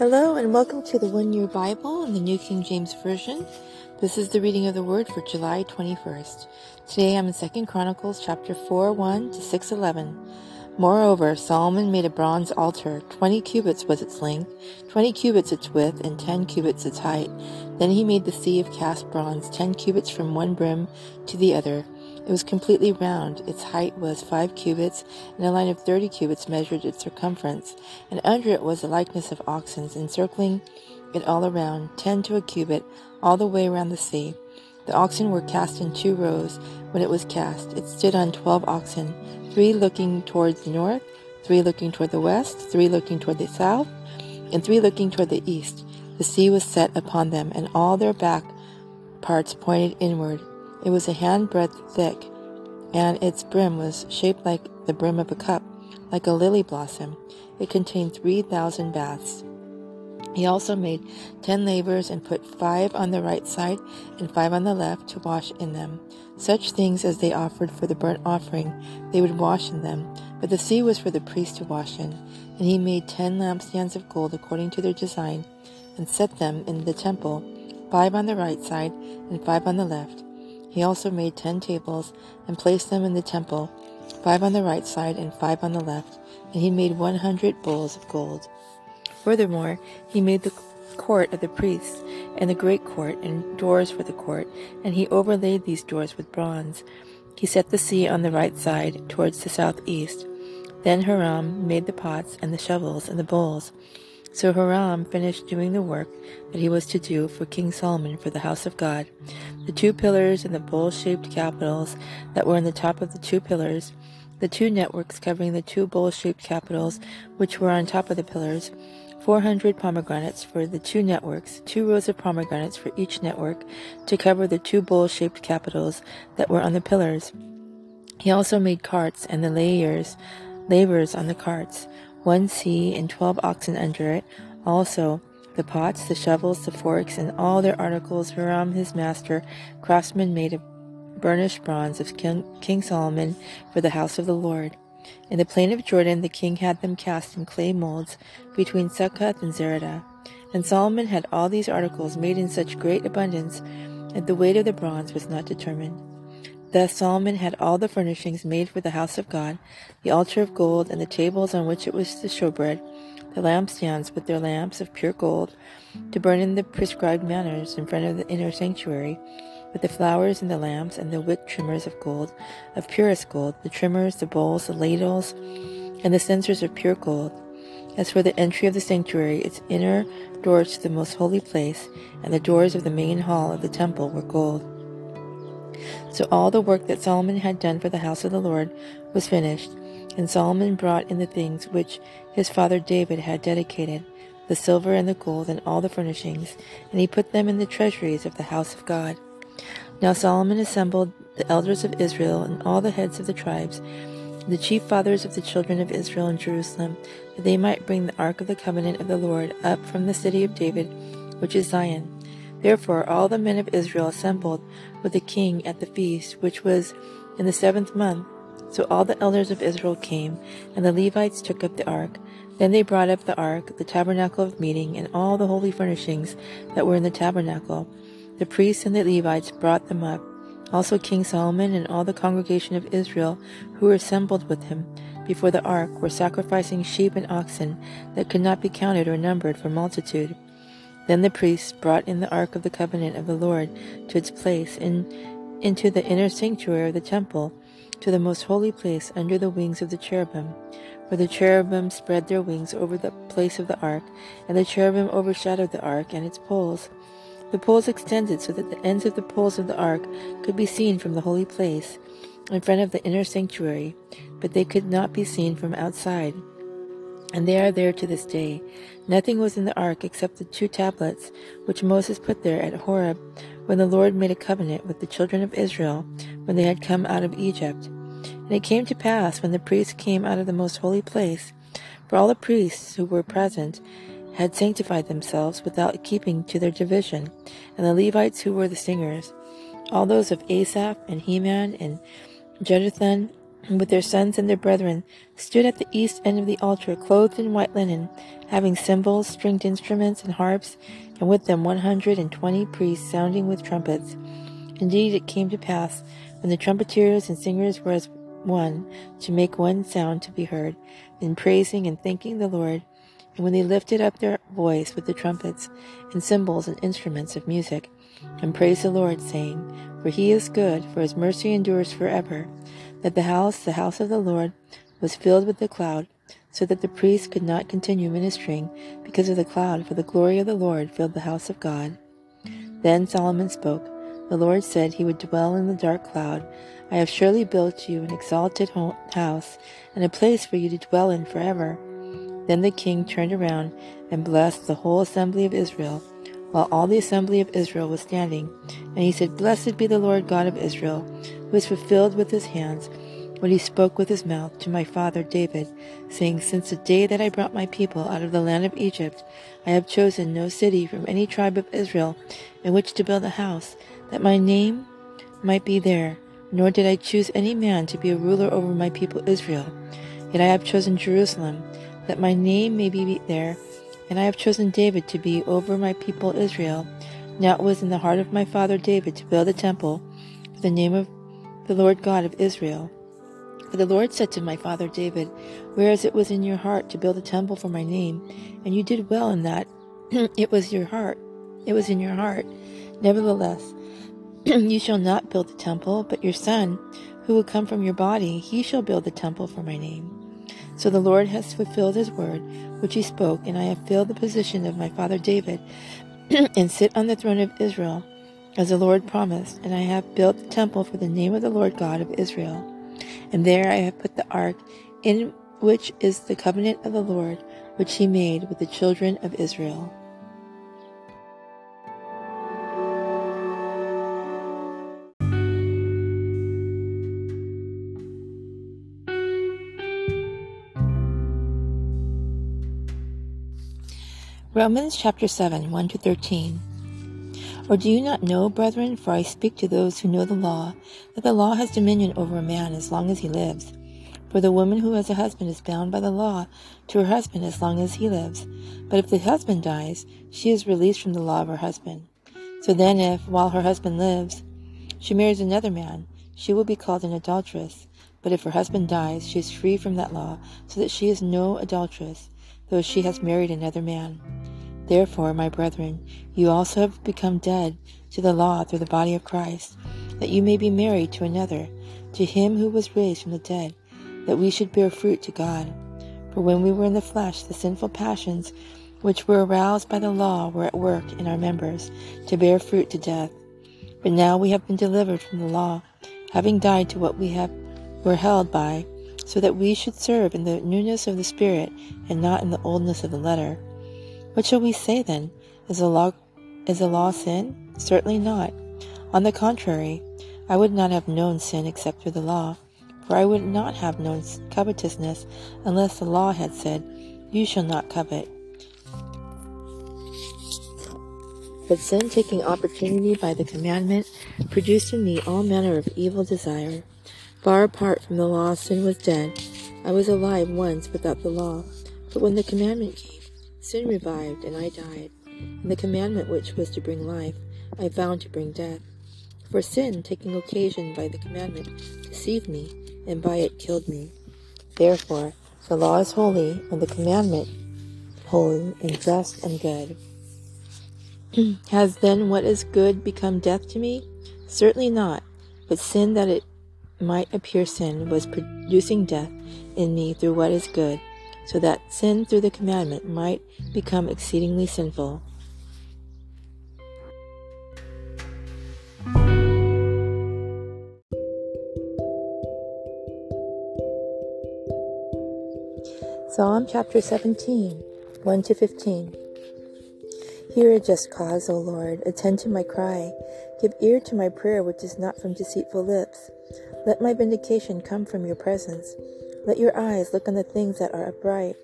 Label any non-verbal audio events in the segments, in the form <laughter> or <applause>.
Hello, and welcome to the One Year Bible in the New King James Version. This is the reading of the Word for July 21st. Today I'm in 2 Chronicles chapter 4 1 to 6 11. Moreover, Solomon made a bronze altar. Twenty cubits was its length, twenty cubits its width, and ten cubits its height. Then he made the sea of cast bronze, ten cubits from one brim to the other. It was completely round. Its height was five cubits, and a line of thirty cubits measured its circumference. And under it was a likeness of oxen, encircling it all around, ten to a cubit, all the way around the sea. The oxen were cast in two rows. When it was cast, it stood on twelve oxen, three looking towards the north, three looking toward the west, three looking toward the south, and three looking toward the east. The sea was set upon them, and all their back parts pointed inward. It was a handbreadth thick, and its brim was shaped like the brim of a cup, like a lily blossom. It contained three thousand baths. He also made ten lavers and put five on the right side and five on the left to wash in them. Such things as they offered for the burnt offering, they would wash in them. But the sea was for the priest to wash in. And he made ten lampstands of gold according to their design, and set them in the temple, five on the right side and five on the left. He also made ten tables and placed them in the temple, five on the right side and five on the left. And he made one hundred bowls of gold. Furthermore, he made the court of the priests and the great court and doors for the court, and he overlaid these doors with bronze. He set the sea on the right side towards the southeast. Then Hiram made the pots and the shovels and the bowls. So Hiram finished doing the work that he was to do for King Solomon for the house of God. The two pillars and the bowl shaped capitals that were on the top of the two pillars, the two networks covering the two bowl shaped capitals which were on top of the pillars, 400 pomegranates for the two networks, two rows of pomegranates for each network to cover the two bowl shaped capitals that were on the pillars. He also made carts and the layers, labors on the carts, one sea and twelve oxen under it, also the pots, the shovels, the forks, and all their articles Hiram his master, craftsman made of burnished bronze of King, King Solomon for the house of the Lord. In the plain of Jordan the king had them cast in clay molds between Succoth and Zeredah. And Solomon had all these articles made in such great abundance that the weight of the bronze was not determined. Thus Solomon had all the furnishings made for the house of God, the altar of gold, and the tables on which it was to showbread, the lampstands with their lamps of pure gold, to burn in the prescribed manners in front of the inner sanctuary, with the flowers and the lamps and the wick trimmers of gold, of purest gold, the trimmers, the bowls, the ladles, and the censers of pure gold. As for the entry of the sanctuary, its inner doors to the most holy place, and the doors of the main hall of the temple were gold. So all the work that Solomon had done for the house of the Lord was finished, and Solomon brought in the things which his father David had dedicated, the silver and the gold and all the furnishings, and he put them in the treasuries of the house of God. Now Solomon assembled the elders of Israel and all the heads of the tribes, the chief fathers of the children of Israel in Jerusalem, that they might bring the ark of the covenant of the Lord up from the city of David, which is Zion. Therefore all the men of Israel assembled with the king at the feast, which was in the seventh month. So all the elders of Israel came, and the Levites took up the ark. Then they brought up the ark, the tabernacle of meeting, and all the holy furnishings that were in the tabernacle the priests and the Levites brought them up. Also King Solomon and all the congregation of Israel who were assembled with him before the ark were sacrificing sheep and oxen that could not be counted or numbered for multitude. Then the priests brought in the ark of the covenant of the Lord to its place in, into the inner sanctuary of the temple, to the most holy place under the wings of the cherubim, where the cherubim spread their wings over the place of the ark, and the cherubim overshadowed the ark and its poles. The poles extended so that the ends of the poles of the ark could be seen from the holy place in front of the inner sanctuary, but they could not be seen from outside. And they are there to this day. Nothing was in the ark except the two tablets which Moses put there at Horeb when the Lord made a covenant with the children of Israel when they had come out of Egypt. And it came to pass when the priests came out of the most holy place, for all the priests who were present had sanctified themselves without keeping to their division, and the Levites who were the singers, all those of Asaph and Heman and Jeduthun and with their sons and their brethren, stood at the east end of the altar, clothed in white linen, having cymbals, stringed instruments, and harps, and with them one hundred and twenty priests sounding with trumpets. Indeed, it came to pass, when the trumpeters and singers were as one, to make one sound to be heard, in praising and thanking the Lord, and when they lifted up their voice with the trumpets, and cymbals and instruments of music, and praised the Lord, saying, For he is good, for his mercy endures forever that the house, the house of the Lord, was filled with the cloud, so that the priests could not continue ministering because of the cloud, for the glory of the Lord filled the house of God. Then Solomon spoke. The Lord said he would dwell in the dark cloud. I have surely built you an exalted house, and a place for you to dwell in forever. Then the king turned around and blessed the whole assembly of Israel, while all the assembly of Israel was standing. And he said, Blessed be the Lord God of Israel, who has fulfilled with his hands what he spoke with his mouth to my father David, saying, Since the day that I brought my people out of the land of Egypt, I have chosen no city from any tribe of Israel in which to build a house, that my name might be there, nor did I choose any man to be a ruler over my people Israel. Yet I have chosen Jerusalem, that my name may be there, and I have chosen David to be over my people Israel. Now it was in the heart of my father David to build a temple for the name of the Lord God of Israel. For the Lord said to my father David, Whereas it was in your heart to build a temple for my name, and you did well in that, <clears throat> it was your heart, it was in your heart. Nevertheless, <clears throat> you shall not build the temple, but your son, who will come from your body, he shall build the temple for my name. So the Lord has fulfilled his word, which he spoke, and I have filled the position of my father David, <clears throat> and sit on the throne of Israel as the Lord promised, and I have built the temple for the name of the Lord God of Israel. And there I have put the ark, in which is the covenant of the Lord, which he made with the children of Israel. Romans chapter 7, 1 to 13. Or do you not know, brethren, for I speak to those who know the law, that the law has dominion over a man as long as he lives? For the woman who has a husband is bound by the law to her husband as long as he lives. But if the husband dies, she is released from the law of her husband. So then, if, while her husband lives, she marries another man, she will be called an adulteress. But if her husband dies, she is free from that law, so that she is no adulteress, though she has married another man. Therefore, my brethren, you also have become dead to the law through the body of Christ, that you may be married to another, to him who was raised from the dead, that we should bear fruit to God. For when we were in the flesh, the sinful passions which were aroused by the law were at work in our members, to bear fruit to death. But now we have been delivered from the law, having died to what we have were held by, so that we should serve in the newness of the Spirit, and not in the oldness of the letter. What shall we say then? Is the law is the law sin? Certainly not. On the contrary, I would not have known sin except through the law, for I would not have known covetousness unless the law had said, You shall not covet. But sin, taking opportunity by the commandment, produced in me all manner of evil desire. Far apart from the law, sin was dead. I was alive once without the law. But when the commandment came, Sin revived, and I died, and the commandment which was to bring life I found to bring death. For sin, taking occasion by the commandment, deceived me, and by it killed me. Therefore, the law is holy, and the commandment holy, and just and good. <clears throat> Has then what is good become death to me? Certainly not, but sin that it might appear sin was producing death in me through what is good so that sin through the commandment might become exceedingly sinful. Psalm chapter 17, 1 to 15. Hear a just cause, O Lord. Attend to my cry. Give ear to my prayer, which is not from deceitful lips. Let my vindication come from your presence. Let your eyes look on the things that are upright.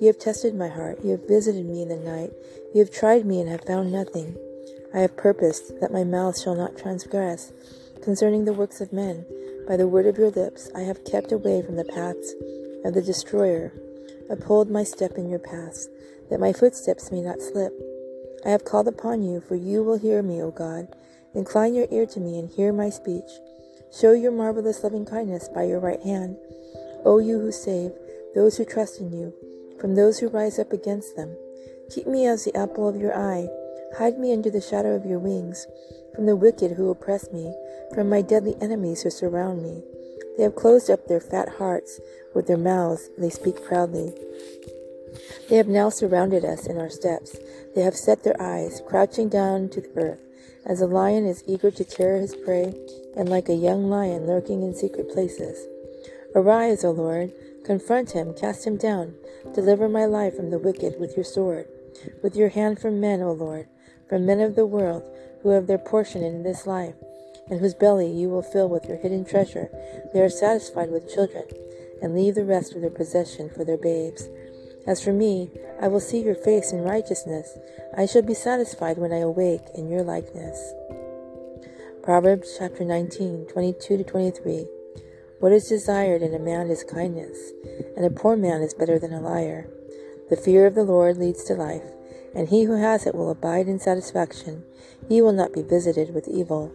You have tested my heart. You have visited me in the night. You have tried me and have found nothing. I have purposed that my mouth shall not transgress concerning the works of men, By the word of your lips I have kept away from the paths of the destroyer. Uphold my step in your paths, that my footsteps may not slip. I have called upon you, for you will hear me, O God. Incline your ear to me and hear my speech. Show your marvelous loving kindness by your right hand. O you who save those who trust in you, from those who rise up against them. Keep me as the apple of your eye. Hide me under the shadow of your wings, from the wicked who oppress me, from my deadly enemies who surround me. They have closed up their fat hearts with their mouths, they speak proudly. They have now surrounded us in our steps. They have set their eyes, crouching down to the earth, as a lion is eager to tear his prey, and like a young lion lurking in secret places. Arise, O Lord, confront him, cast him down, deliver my life from the wicked with your sword, with your hand from men, O Lord, from men of the world who have their portion in this life, and whose belly you will fill with your hidden treasure. They are satisfied with children, and leave the rest of their possession for their babes. As for me, I will see your face in righteousness. I shall be satisfied when I awake in your likeness. Proverbs chapter 19, 22 to 23. What is desired in a man is kindness, and a poor man is better than a liar. The fear of the Lord leads to life, and he who has it will abide in satisfaction. He will not be visited with evil.